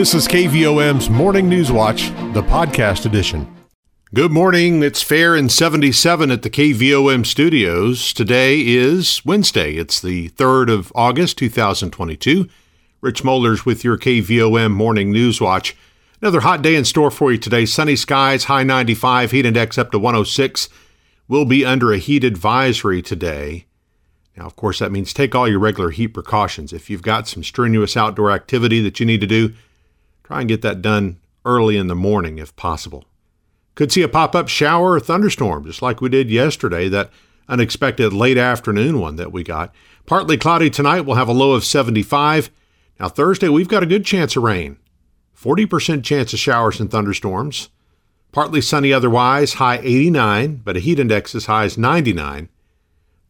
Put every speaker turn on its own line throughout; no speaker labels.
This is KVOM's Morning News Watch, the podcast edition. Good morning. It's fair and 77 at the KVOM studios. Today is Wednesday. It's the 3rd of August, 2022. Rich Mollers with your KVOM Morning News Watch. Another hot day in store for you today. Sunny skies, high 95, heat index up to 106. We'll be under a heat advisory today. Now, of course, that means take all your regular heat precautions. If you've got some strenuous outdoor activity that you need to do, Try and get that done early in the morning if possible. Could see a pop up shower or thunderstorm, just like we did yesterday, that unexpected late afternoon one that we got. Partly cloudy tonight, we'll have a low of 75. Now, Thursday, we've got a good chance of rain 40% chance of showers and thunderstorms. Partly sunny otherwise, high 89, but a heat index as high as 99.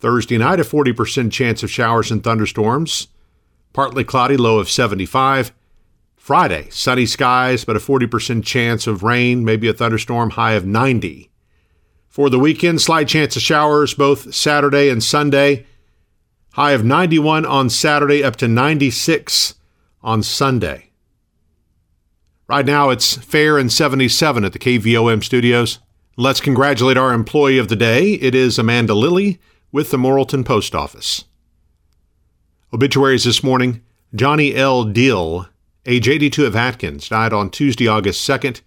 Thursday night, a 40% chance of showers and thunderstorms. Partly cloudy, low of 75. Friday, sunny skies, but a 40% chance of rain, maybe a thunderstorm, high of 90. For the weekend, slight chance of showers both Saturday and Sunday. High of 91 on Saturday, up to 96 on Sunday. Right now, it's fair and 77 at the KVOM studios. Let's congratulate our employee of the day. It is Amanda Lilly with the Morrilton Post Office. Obituaries this morning Johnny L. Dill age 82 of Atkins, died on Tuesday, August 2nd.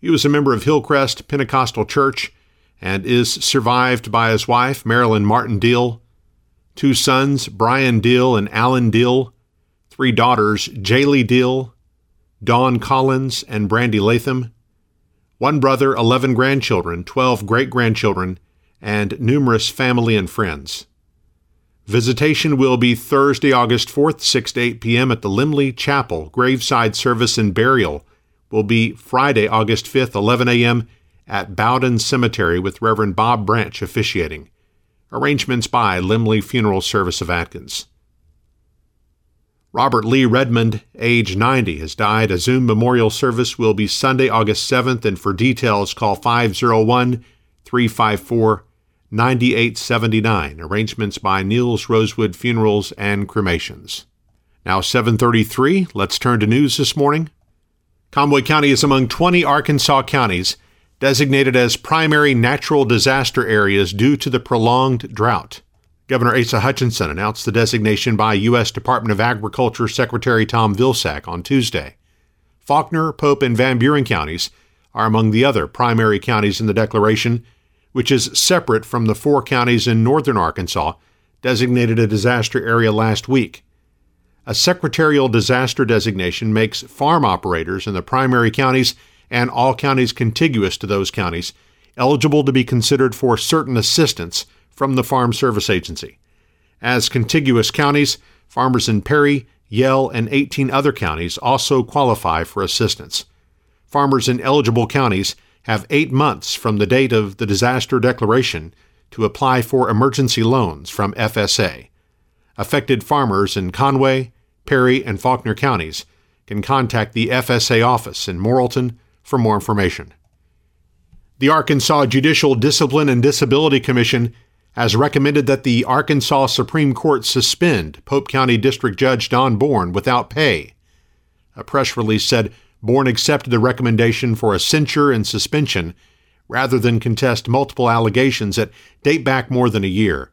He was a member of Hillcrest Pentecostal Church and is survived by his wife, Marilyn Martin Deal, two sons, Brian Deal and Alan Dill, three daughters, Jaylee Dill, Dawn Collins, and Brandy Latham, one brother, 11 grandchildren, 12 great grandchildren, and numerous family and friends. Visitation will be Thursday, August 4th, 6 to 8 p.m. at the Limley Chapel. Graveside service and burial will be Friday, August 5th, 11 a.m. at Bowden Cemetery with Reverend Bob Branch officiating. Arrangements by Limley Funeral Service of Atkins. Robert Lee Redmond, age 90, has died. A Zoom memorial service will be Sunday, August 7th, and for details, call 501 354 9879. Arrangements by Niels Rosewood Funerals and Cremations. Now 733, let's turn to news this morning. Conway County is among 20 Arkansas counties designated as primary natural disaster areas due to the prolonged drought. Governor Asa Hutchinson announced the designation by U.S. Department of Agriculture Secretary Tom Vilsack on Tuesday. Faulkner, Pope, and Van Buren counties are among the other primary counties in the declaration which is separate from the four counties in northern Arkansas designated a disaster area last week. A secretarial disaster designation makes farm operators in the primary counties and all counties contiguous to those counties eligible to be considered for certain assistance from the Farm Service Agency. As contiguous counties, farmers in Perry, Yell, and 18 other counties also qualify for assistance. Farmers in eligible counties have eight months from the date of the disaster declaration to apply for emergency loans from FSA. Affected farmers in Conway, Perry, and Faulkner counties can contact the FSA office in Morrilton for more information. The Arkansas Judicial Discipline and Disability Commission has recommended that the Arkansas Supreme Court suspend Pope County District Judge Don Bourne without pay. A press release said Bourne accepted the recommendation for a censure and suspension rather than contest multiple allegations that date back more than a year.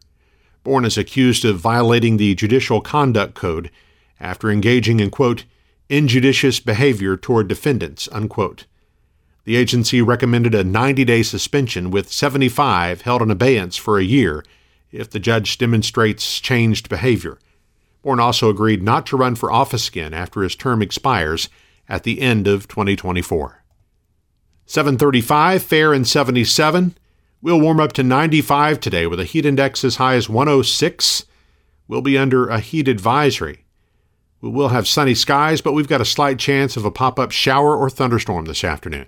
Bourne is accused of violating the Judicial Conduct Code after engaging in, quote, injudicious behavior toward defendants, unquote. The agency recommended a 90 day suspension with 75 held in abeyance for a year if the judge demonstrates changed behavior. Bourne also agreed not to run for office again after his term expires at the end of 2024. 735, fair and 77. We'll warm up to 95 today with a heat index as high as 106. We'll be under a heat advisory. We will have sunny skies, but we've got a slight chance of a pop up shower or thunderstorm this afternoon.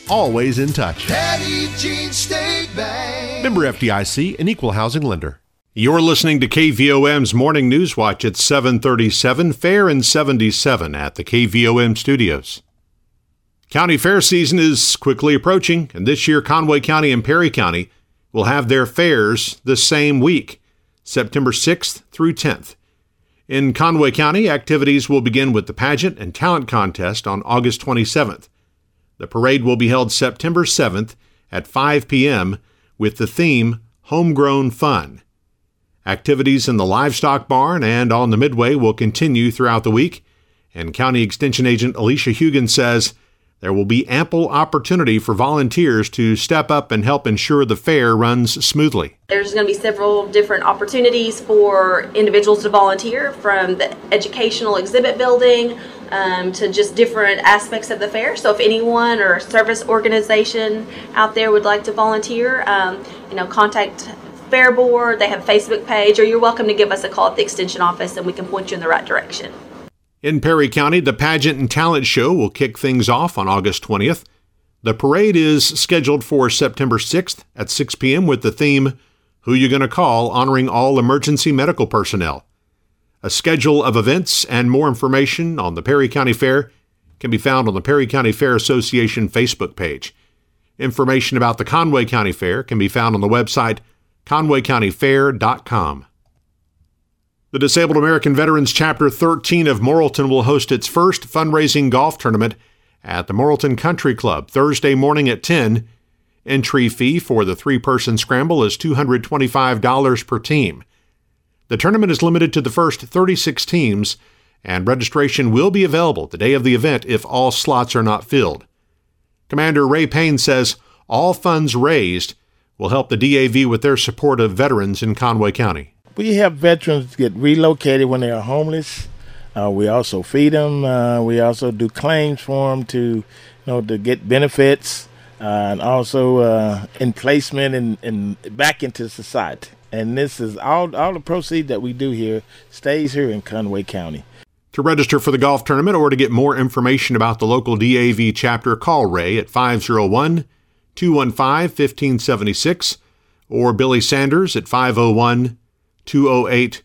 always in touch.
Petit Jean State Bank.
Member FDIC, an equal housing lender.
You're listening to KVOM's Morning News Watch at 737, fair and 77 at the KVOM studios. County fair season is quickly approaching, and this year Conway County and Perry County will have their fairs the same week, September 6th through 10th. In Conway County, activities will begin with the pageant and talent contest on August 27th. The parade will be held September 7th at 5 p.m. with the theme Homegrown Fun. Activities in the livestock barn and on the Midway will continue throughout the week, and County Extension Agent Alicia Hugan says there will be ample opportunity for volunteers to step up and help ensure the fair runs smoothly.
There's going to be several different opportunities for individuals to volunteer from the educational exhibit building um, to just different aspects of the fair. So if anyone or service organization out there would like to volunteer, um, you know, contact Fair Board. They have a Facebook page, or you're welcome to give us a call at the Extension office and we can point you in the right direction.
In Perry County, the Pageant and Talent Show will kick things off on August 20th. The parade is scheduled for September 6th at 6 p.m. with the theme Who You Gonna Call, honoring all emergency medical personnel. A schedule of events and more information on the Perry County Fair can be found on the Perry County Fair Association Facebook page. Information about the Conway County Fair can be found on the website conwaycountyfair.com. The Disabled American Veterans Chapter 13 of Morrilton will host its first fundraising golf tournament at the Morrilton Country Club Thursday morning at 10. Entry fee for the three person scramble is $225 per team. The tournament is limited to the first 36 teams, and registration will be available the day of the event if all slots are not filled. Commander Ray Payne says all funds raised will help the DAV with their support of veterans in Conway County
we have veterans get relocated when they are homeless. Uh, we also feed them. Uh, we also do claims for them to, you know, to get benefits uh, and also uh, in placement and, and back into society. And this is all all the proceeds that we do here stays here in Conway County.
To register for the golf tournament or to get more information about the local DAV chapter, call Ray at 501 215 1576 or Billy Sanders at 501 208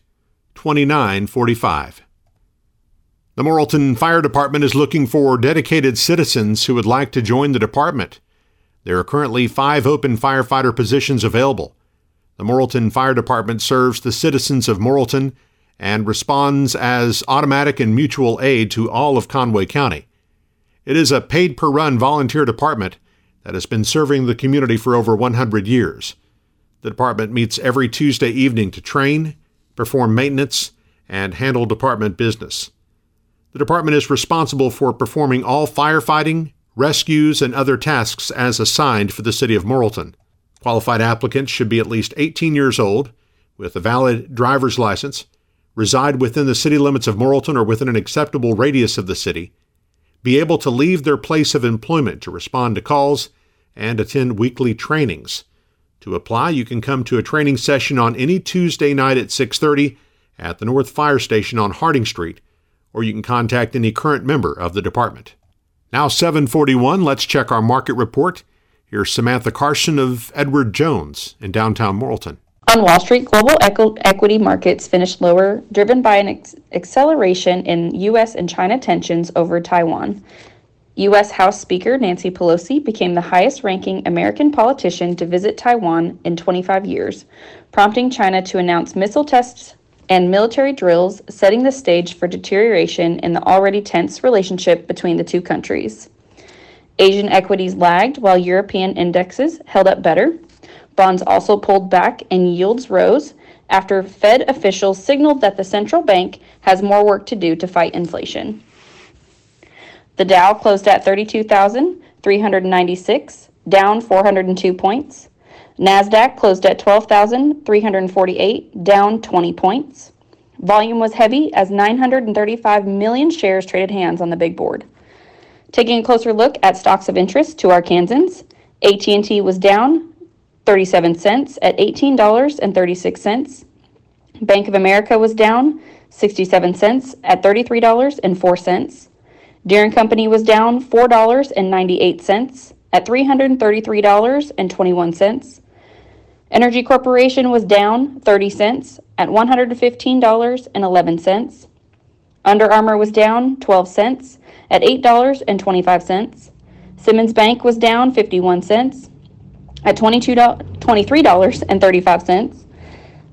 2945. The Morrilton Fire Department is looking for dedicated citizens who would like to join the department. There are currently five open firefighter positions available. The Morrilton Fire Department serves the citizens of Morrilton and responds as automatic and mutual aid to all of Conway County. It is a paid per run volunteer department that has been serving the community for over 100 years. The department meets every Tuesday evening to train, perform maintenance, and handle department business. The department is responsible for performing all firefighting, rescues, and other tasks as assigned for the City of Morrilton. Qualified applicants should be at least 18 years old, with a valid driver's license, reside within the city limits of Morrilton or within an acceptable radius of the city, be able to leave their place of employment to respond to calls, and attend weekly trainings. To apply, you can come to a training session on any Tuesday night at 6:30 at the North Fire Station on Harding Street, or you can contact any current member of the department. Now 741, let's check our market report. Here's Samantha Carson of Edward Jones in downtown Morrilton.
On Wall Street, global equ- equity markets finished lower, driven by an ex- acceleration in U.S. and China tensions over Taiwan. U.S. House Speaker Nancy Pelosi became the highest ranking American politician to visit Taiwan in 25 years, prompting China to announce missile tests and military drills, setting the stage for deterioration in the already tense relationship between the two countries. Asian equities lagged while European indexes held up better. Bonds also pulled back and yields rose after Fed officials signaled that the central bank has more work to do to fight inflation. The Dow closed at 32,300. 396, down 402 points. NASDAQ closed at 12,348, down 20 points. Volume was heavy as 935 million shares traded hands on the big board. Taking a closer look at stocks of interest to Arkansans, AT&T was down 37 cents at $18.36. Bank of America was down 67 cents at $33.04. Deere & Company was down $4.98 at $333.21. Entergy Corporation was down 30 cents at $115.11. Under Armour was down 12 cents at $8.25. Simmons Bank was down 51 cents at $23.35.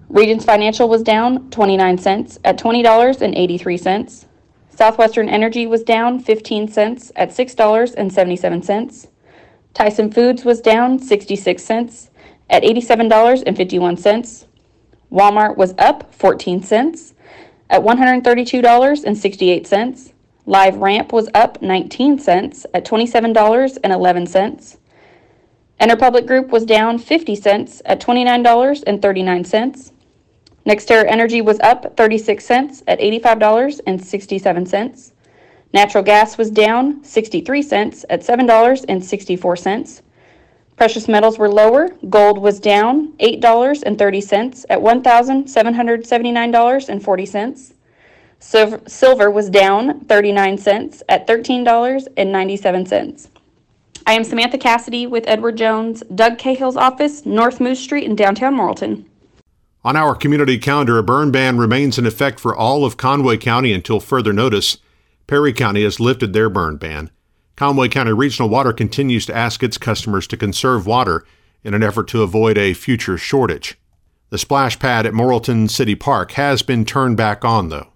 Regions Financial was down 29 cents at $20.83. Southwestern Energy was down 15 cents at $6.77. Tyson Foods was down 66 cents at $87.51. Walmart was up 14 cents at $132.68. LiveRamp was up 19 cents at $27.11. Interpublic Group was down 50 cents at $29.39. NextEra Energy was up 36 cents at $85.67. Natural gas was down 63 cents at $7.64. Precious metals were lower. Gold was down $8.30 at $1,779.40. Silver, silver was down 39 cents at $13.97. I am Samantha Cassidy with Edward Jones, Doug Cahill's office, North Moose Street in downtown Morrilton.
On our community calendar, a burn ban remains in effect for all of Conway County until further notice. Perry County has lifted their burn ban. Conway County Regional Water continues to ask its customers to conserve water in an effort to avoid a future shortage. The splash pad at Morrilton City Park has been turned back on, though.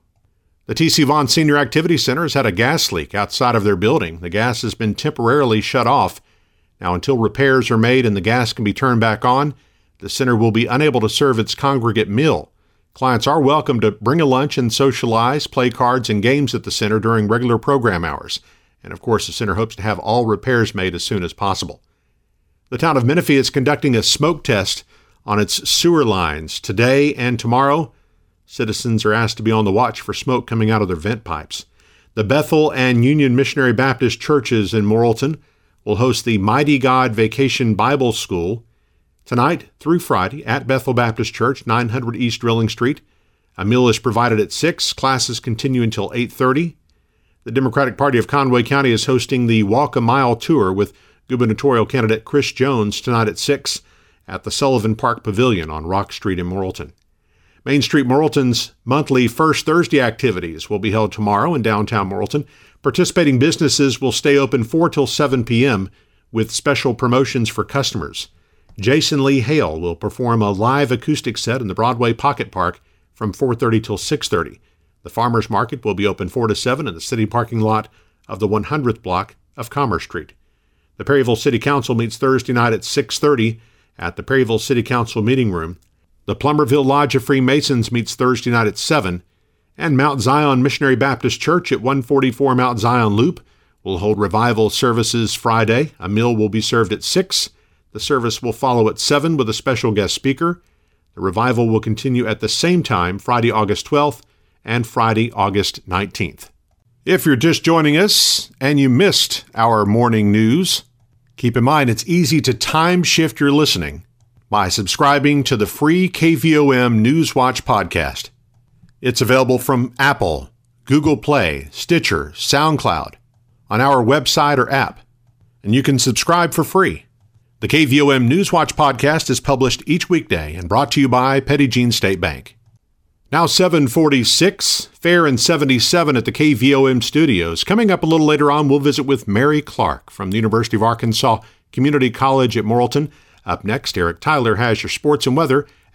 The TC Vaughn Senior Activity Center has had a gas leak outside of their building. The gas has been temporarily shut off. Now, until repairs are made and the gas can be turned back on, the center will be unable to serve its congregate meal. Clients are welcome to bring a lunch and socialize, play cards, and games at the center during regular program hours. And of course, the center hopes to have all repairs made as soon as possible. The town of Menifee is conducting a smoke test on its sewer lines today and tomorrow. Citizens are asked to be on the watch for smoke coming out of their vent pipes. The Bethel and Union Missionary Baptist churches in Morrilton will host the Mighty God Vacation Bible School tonight through Friday at Bethel Baptist Church, 900 East Drilling Street. A meal is provided at 6. Classes continue until 8:30. The Democratic Party of Conway County is hosting the Walk a Mile tour with gubernatorial candidate Chris Jones tonight at 6 at the Sullivan Park Pavilion on Rock Street in Morrilton. Main Street Morrilton's monthly First Thursday activities will be held tomorrow in downtown Morrilton. Participating businesses will stay open 4 till 7 p.m. with special promotions for customers. Jason Lee Hale will perform a live acoustic set in the Broadway Pocket Park from 4:30 till 6:30. The farmers market will be open 4 to 7 in the city parking lot of the 100th block of Commerce Street. The Perryville City Council meets Thursday night at 6:30 at the Perryville City Council meeting room. The Plumerville Lodge of Freemasons meets Thursday night at 7, and Mount Zion Missionary Baptist Church at 144 Mount Zion Loop will hold revival services Friday. A meal will be served at 6. The service will follow at 7 with a special guest speaker. The revival will continue at the same time Friday, August 12th and Friday, August 19th. If you're just joining us and you missed our morning news, keep in mind it's easy to time shift your listening by subscribing to the free KVOM Newswatch podcast. It's available from Apple, Google Play, Stitcher, SoundCloud, on our website or app, and you can subscribe for free. The KVOM Newswatch podcast is published each weekday and brought to you by Petit Jean State Bank. Now 746, Fair and 77 at the KVOM studios. Coming up a little later on, we'll visit with Mary Clark from the University of Arkansas Community College at Morrilton. Up next, Eric Tyler has your sports and weather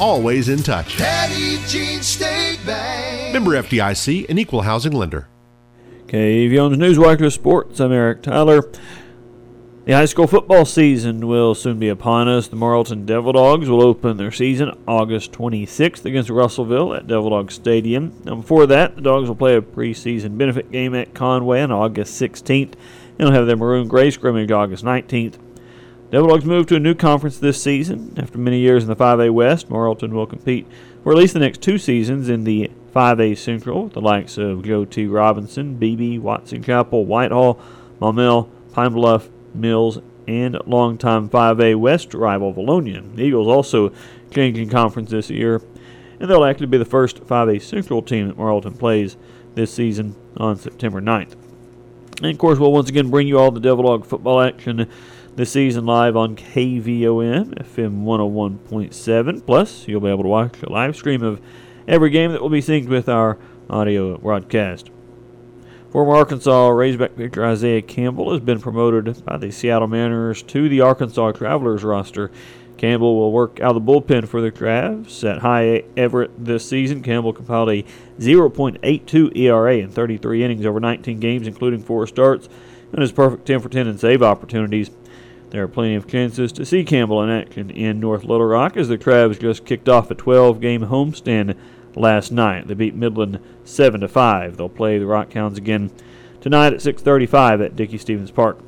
always in touch.
Petit Jean State Bank.
Member FDIC, an equal housing lender.
KVOM's Newswatcher Sports. I'm Eric Tyler. The high school football season will soon be upon us. The Morrilton Devil Dogs will open their season August 26th against Russellville at Devil Dog Stadium. Now, before that, the Dogs will play a preseason benefit game at Conway on August 16th. And they'll have their Maroon Gray scrimmage August 19th. Devil Dogs move to a new conference this season. After many years in the 5A West, Morrilton will compete for at least the next two seasons in the 5A Central with the likes of Joe T. Robinson, Beebe, Watson Chapel, Whitehall, Maumelle, Pine Bluff, Mills, and longtime 5A West rival Vilonia. The Eagles also changing conference this year, and they'll actually be the first 5A Central team that Morrilton plays this season on September 9th. And of course, we'll once again bring you all the Devil Dog football action this season live on KVOM FM 101.7. Plus, you'll be able to watch a live stream of every game that will be synced with our audio broadcast. Former Arkansas Razorback pitcher Isaiah Campbell has been promoted by the Seattle Mariners to the Arkansas Travelers roster. Campbell will work out of the bullpen for the Travs. At High Everett this season, Campbell compiled a 0.82 ERA in 33 innings over 19 games, including four starts, and his perfect 10 for 10 in save opportunities. There are plenty of chances to see Campbell in action in North Little Rock as the Travs just kicked off a 12-game homestand last night. They beat Midland 7 to 5. They'll play the Rockhounds again tonight at 6:35 at Dickey Stephens Park.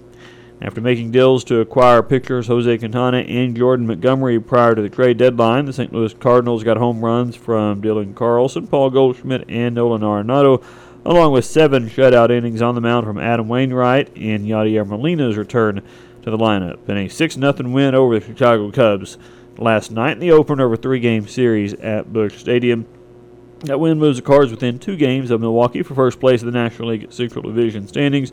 After making deals to acquire pitchers Jose Quintana and Jordan Montgomery prior to the trade deadline, the St. Louis Cardinals got home runs from Dylan Carlson, Paul Goldschmidt, and Nolan Arenado, along with seven shutout innings on the mound from Adam Wainwright and Yadier Molina's return to the lineup in a 6 0 win over the Chicago Cubs last night in the opener of a three game series at Busch Stadium. That win moves the Cards within two games of Milwaukee for first place in the National League Central Division standings.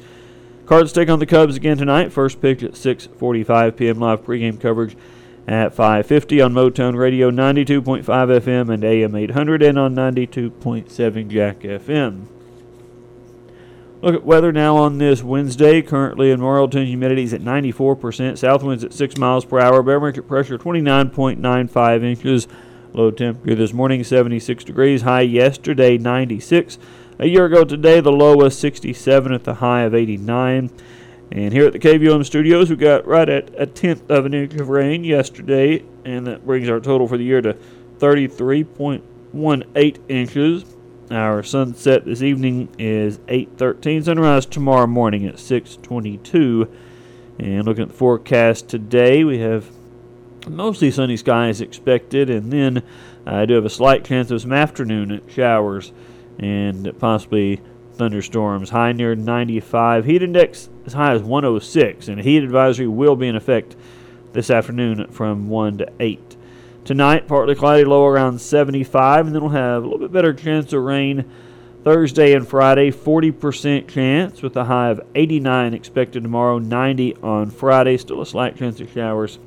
Cards take on the Cubs again tonight. First pitch at 6:45 p.m. Live pregame coverage at 5:50 on Motown Radio 92.5 FM and AM 800 and on 92.7 Jack FM. Look at weather now on this Wednesday. Currently in Morrilton, humidity is at 94%. South winds at 6 miles per hour. Barometric pressure 29.95 inches. Low temperature this morning 76 degrees. High yesterday 96. A year ago today, the low was 67 at the high of 89. And here at the KVOM studios, we got right at a tenth of an inch of rain yesterday, and that brings our total for the year to 33.18 inches. Our sunset this evening is 8:13. Sunrise tomorrow morning at 6:22. And looking at the forecast today, we have mostly sunny skies expected, and then I do have a slight chance of some afternoon showers and possibly thunderstorms. High near 95. Heat index as high as 106, and a heat advisory will be in effect this afternoon from 1 to 8. Tonight, partly cloudy, low around 75, and then we'll have a little bit better chance of rain Thursday and Friday. 40% chance with a high of 89 expected tomorrow, 90 on Friday. Still a slight chance of showers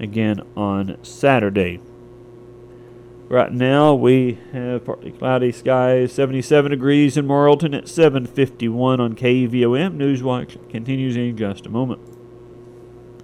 again on Saturday. Right now we have partly cloudy skies, 77 degrees in Morrilton at 7:51 on KVOM. Newswatch continues in just a moment.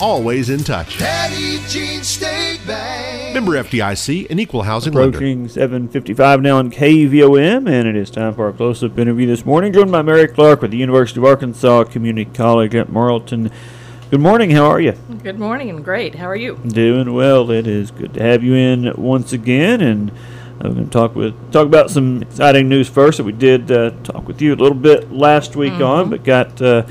always in touch.
Petit Jean State Bank.
Member FDIC, an equal housing lender.
Approaching 7:55 now on KVOM, and it is time for our close-up interview this morning. Joined by Mary Clark with the University of Arkansas Community College at Morrilton. Good morning. How are you?
Good morning and great. How are you?
Doing well. It is good to have you in once again, and we're going to talk with talk about some exciting news first that we did uh, talk with you a little bit last week on, but got uh,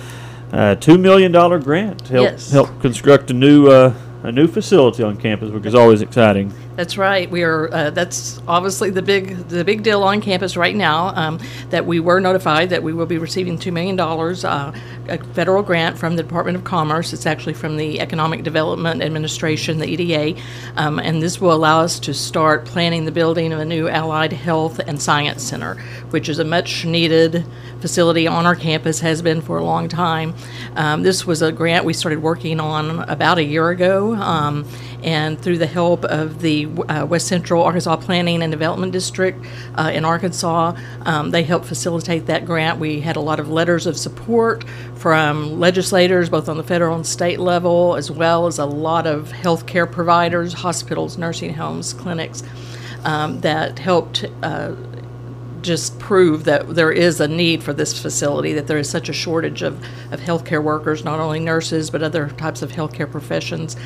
a two million dollar grant to help
Yes.
help construct a new uh, a new facility on campus, which is always exciting.
That's right. We are. Uh, that's obviously the big the big deal on campus right now. Um, that we were notified that we will be receiving two million dollars, uh, a federal grant from the Department of Commerce. It's actually from the Economic Development Administration, the EDA, um, and this will allow us to start planning the building of a new Allied Health and Science Center, which is a much needed facility on our campus. Has been for a long time. Um, this was a grant we started working on about a year ago. And through the help of the uh, West Central Arkansas Planning and Development District uh, in Arkansas, um, they helped facilitate that grant. We had a lot of letters of support from legislators, both on the federal and state level, as well as a lot of healthcare providers, hospitals, nursing homes, clinics, um, that helped. Uh, just prove that there is a need for this facility, that there is such a shortage of, of healthcare workers, not only nurses, but other types of healthcare professions.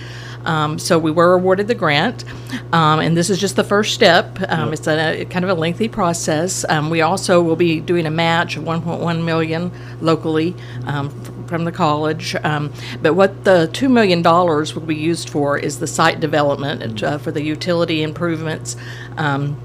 Um, so we were awarded the grant, um, and this is just the first step. Um, It's a, kind of a lengthy process. Um, we also will be doing a match of 1.1 million locally um, from the college. Um, but what the $2 million will be used for is the site development uh, for the utility improvements. Um,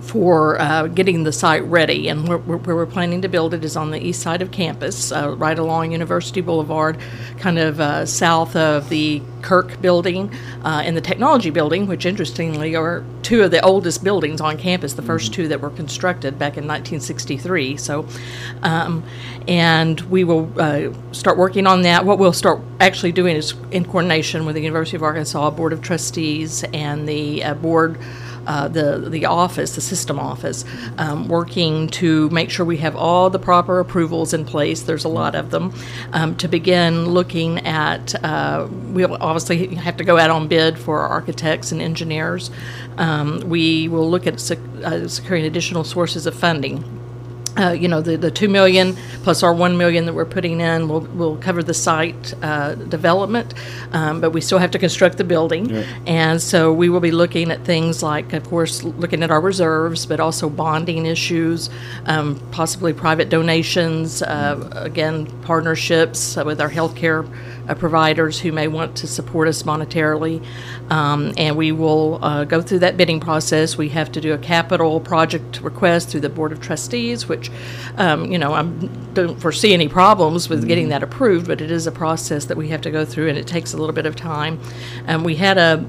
for uh, getting the site ready. And where, where we're planning to build it is on the east side of campus, uh, right along University Boulevard, kind of uh, south of the Kirk building uh, and the technology building, which interestingly are two of the oldest buildings on campus, the first two that were constructed back in 1963. So, um, and we will uh, start working on that. What we'll start actually doing is in coordination with the University of Arkansas Board of Trustees and the uh, board uh, the the office, the system office, um, working to make sure we have all the proper approvals in place. There's a lot of them um, to begin looking at. Uh, we'll obviously have to go out on bid for architects and engineers. Um, we will look at sec- uh, securing additional sources of funding uh, you know, the, the two million plus our one million that we're putting in will, will cover the site uh, development, um, but we still have to construct the building. And so we will be looking at things like, of course, looking at our reserves, but also bonding issues, um, possibly private donations, uh, again, partnerships with our healthcare uh, providers who may want to support us monetarily. Um, and we will uh, go through that bidding process. We have to do a capital project request through the Board of Trustees, which, um, you know, I don't foresee any problems with getting that approved, but it is a process that we have to go through and it takes a little bit of time. And we had a,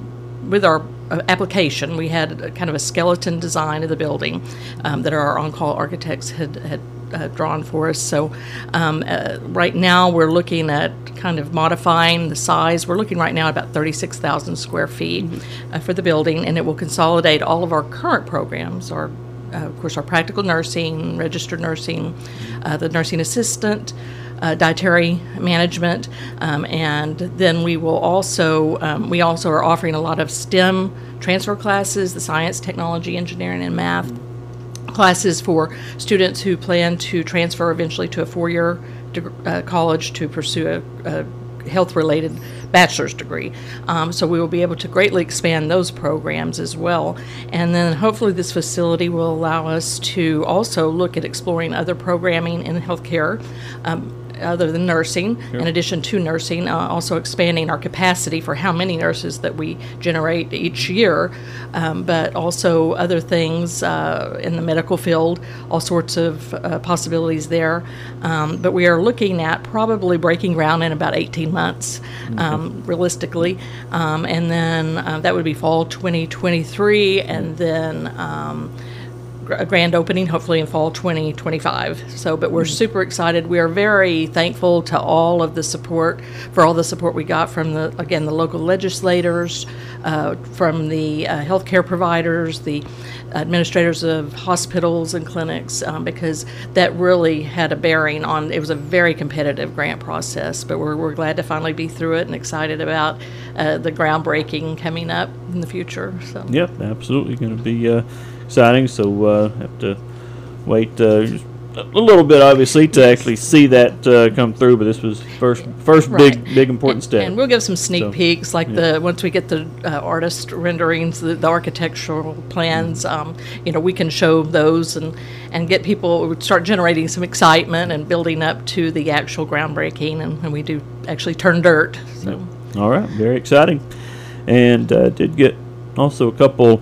with our application, we had a, kind of a skeleton design of the building um, that our on-call architects had, had uh, drawn for us. So um, uh, right now we're looking at kind of modifying the size. We're looking right now at about 36,000 square feet uh, for the building, and it will consolidate all of our current programs. Our, uh, of course, our practical nursing, registered nursing, uh, the nursing assistant. Uh, dietary management, um, and then we will also um, we also are offering a lot of STEM transfer classes, the science, technology, engineering, and math classes for students who plan to transfer eventually to a four-year uh, college to pursue a, a health-related bachelor's degree. Um, so we will be able to greatly expand those programs as well. And then hopefully this facility will allow us to also look at exploring other programming in healthcare. Um, other than nursing, in addition to nursing, uh, also expanding our capacity for how many nurses that we generate each year, um, but also other things uh, in the medical field, all sorts of uh, possibilities there. Um, but we are looking at probably breaking ground in about 18 months, um, realistically, um, and then uh, that would be fall 2023, and then. A grand opening hopefully in fall 2025 so but we're super excited. We are very thankful to all of the support for all the support we got from the again the local legislators uh, from the uh, healthcare providers the administrators of hospitals and clinics um, because that really had a bearing on it was a very competitive grant process but we're, we're glad to finally be through it and excited about uh, the groundbreaking coming up in the future so.
Yep, absolutely going to be uh, exciting. So uh, have to wait uh, a little bit, obviously, to actually see that uh, come through. But this was first first
Right.
big big important
and,
step.
And we'll give some sneak
So,
peeks, like
yeah.
the once we get the uh, artist renderings, the, the architectural plans.
Mm-hmm.
Um, you know, we can show those and and get people start generating some excitement and building up to the actual groundbreaking, and, and we do actually turn dirt. So.
All right, very exciting, and uh, did get also a couple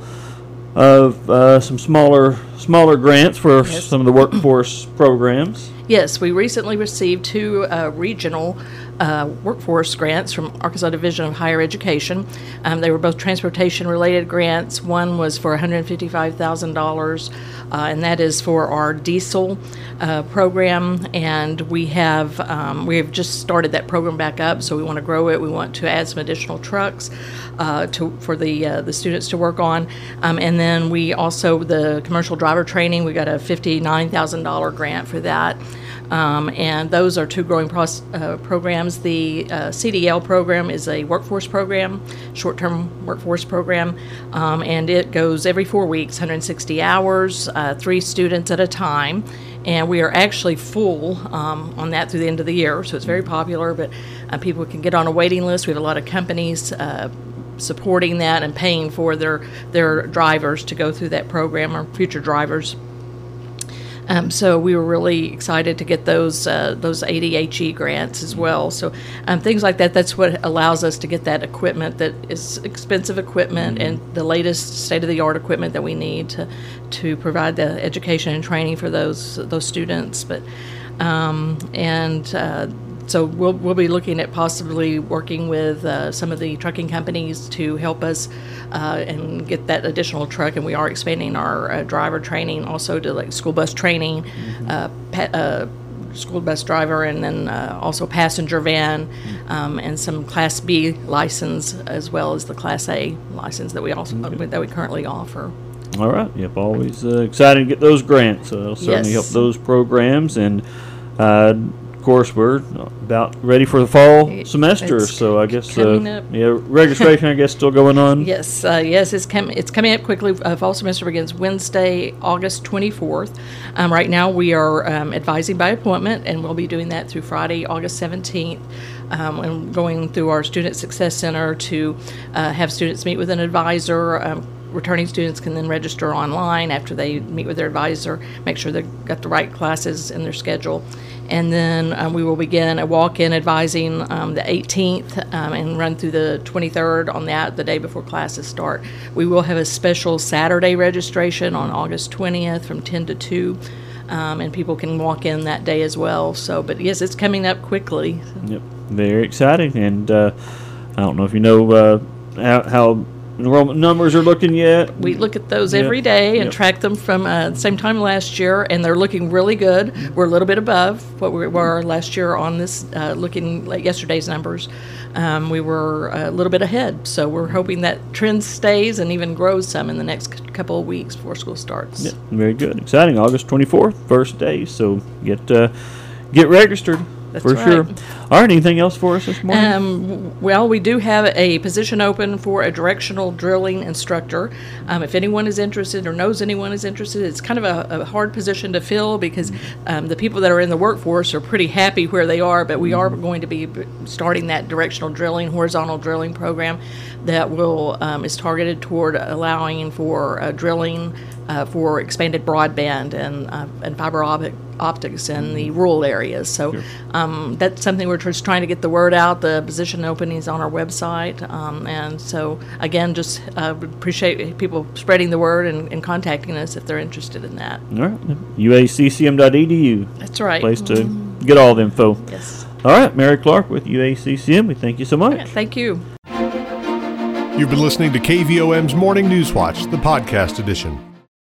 of uh, some smaller smaller grants for
Yes.
some of the workforce programs.
Yes, we recently received two uh, regional uh, workforce grants from Arkansas Division of Higher Education. Um, they were both transportation related grants. One was for $155,000, uh, and that is for our diesel uh, program. And we have um, we have just started that program back up, so we want to grow it. We want to add some additional trucks uh, to for the uh, the students to work on. Um, and then we also the commercial driver training. We got a fifty-nine thousand dollar grant for that. Um, and those are two growing pros- uh, programs. The uh, CDL program is a workforce program, short-term workforce program, um, and it goes every four weeks, 160 hours, uh, three students at a time. And we are actually full um, on that through the end of the year, so it's very popular. But uh, people can get on a waiting list. We have a lot of companies uh, supporting that and paying for their their drivers to go through that program or future drivers. Um, so we were really excited to get those uh, those ADHE grants as well. So um, things like that. That's what allows us to get that equipment that is expensive equipment and the latest state of the art equipment that we need to to provide the education and training for those those students. But um, and uh, so we'll, we'll be looking at possibly working with uh, some of the trucking companies to help us uh, and get that additional truck. And we are expanding our uh, driver training also to like school bus training, uh, pa- uh, school bus driver, and then uh, also passenger van, um, and some Class B license as well as the Class A license that we also that we currently offer.
All right. Yep. Always uh, exciting to get those grants. So it'll certainly help those programs. And uh, course, we're about ready for the fall semester. So I guess uh, yeah, registration I guess still going on.
Yes, uh, yes, it's coming. It's coming up quickly. Uh, fall semester begins Wednesday, August twenty fourth. Um, right now, we are um, advising by appointment, and we'll be doing that through Friday, August seventeenth. Um, and going through our Student Success Center to uh, have students meet with an advisor. Returning students can then register online after they meet with their advisor, make sure they've got the right classes in their schedule. And then um, we will begin a walk-in advising um, the 18th um, and run through the 23rd on that, the day before classes start. We will have a special Saturday registration on August 20th from 10 to 2, um, and people can walk in that day as well. So, but yes, it's coming up quickly.
Yep, very exciting. And uh, I don't know if you know uh, how, how enrollment numbers are looking yet.
We look at those
Yep,
every day and
yep.
track them from uh, same time last year, and they're looking really good. We're a little bit above what we were last year on this, uh, looking at yesterday's numbers. Um, we were a little bit ahead, so we're hoping that trend stays and even grows some in the next couple of weeks before school starts.
Yeah, very good, exciting. August twenty fourth, first day. So get uh, get registered
That's
for sure.
right.
All right, anything else for us this morning?
Um, well, we do have a position open for a directional drilling instructor. Um, if anyone is interested or knows anyone is interested, it's kind of a, a hard position to fill because um, the people that are in the workforce are pretty happy where they are, but we are going to be starting that directional drilling, horizontal drilling program that will um, is targeted toward allowing for uh, drilling uh, for expanded broadband and uh, and fiber optic optics in the rural areas. So um, that's something we're just trying to get the word out. The position opening is on our website, um, and so again, just uh, appreciate people spreading the word and, and contacting us if they're interested in that.
All right, uaccm.edu.
That's right.
Place to get all the info.
Yes.
All right, Mary Clark with UACCM. We thank you so much.
Thank you.
You've been listening to KVOM's Morning News Watch, the podcast edition.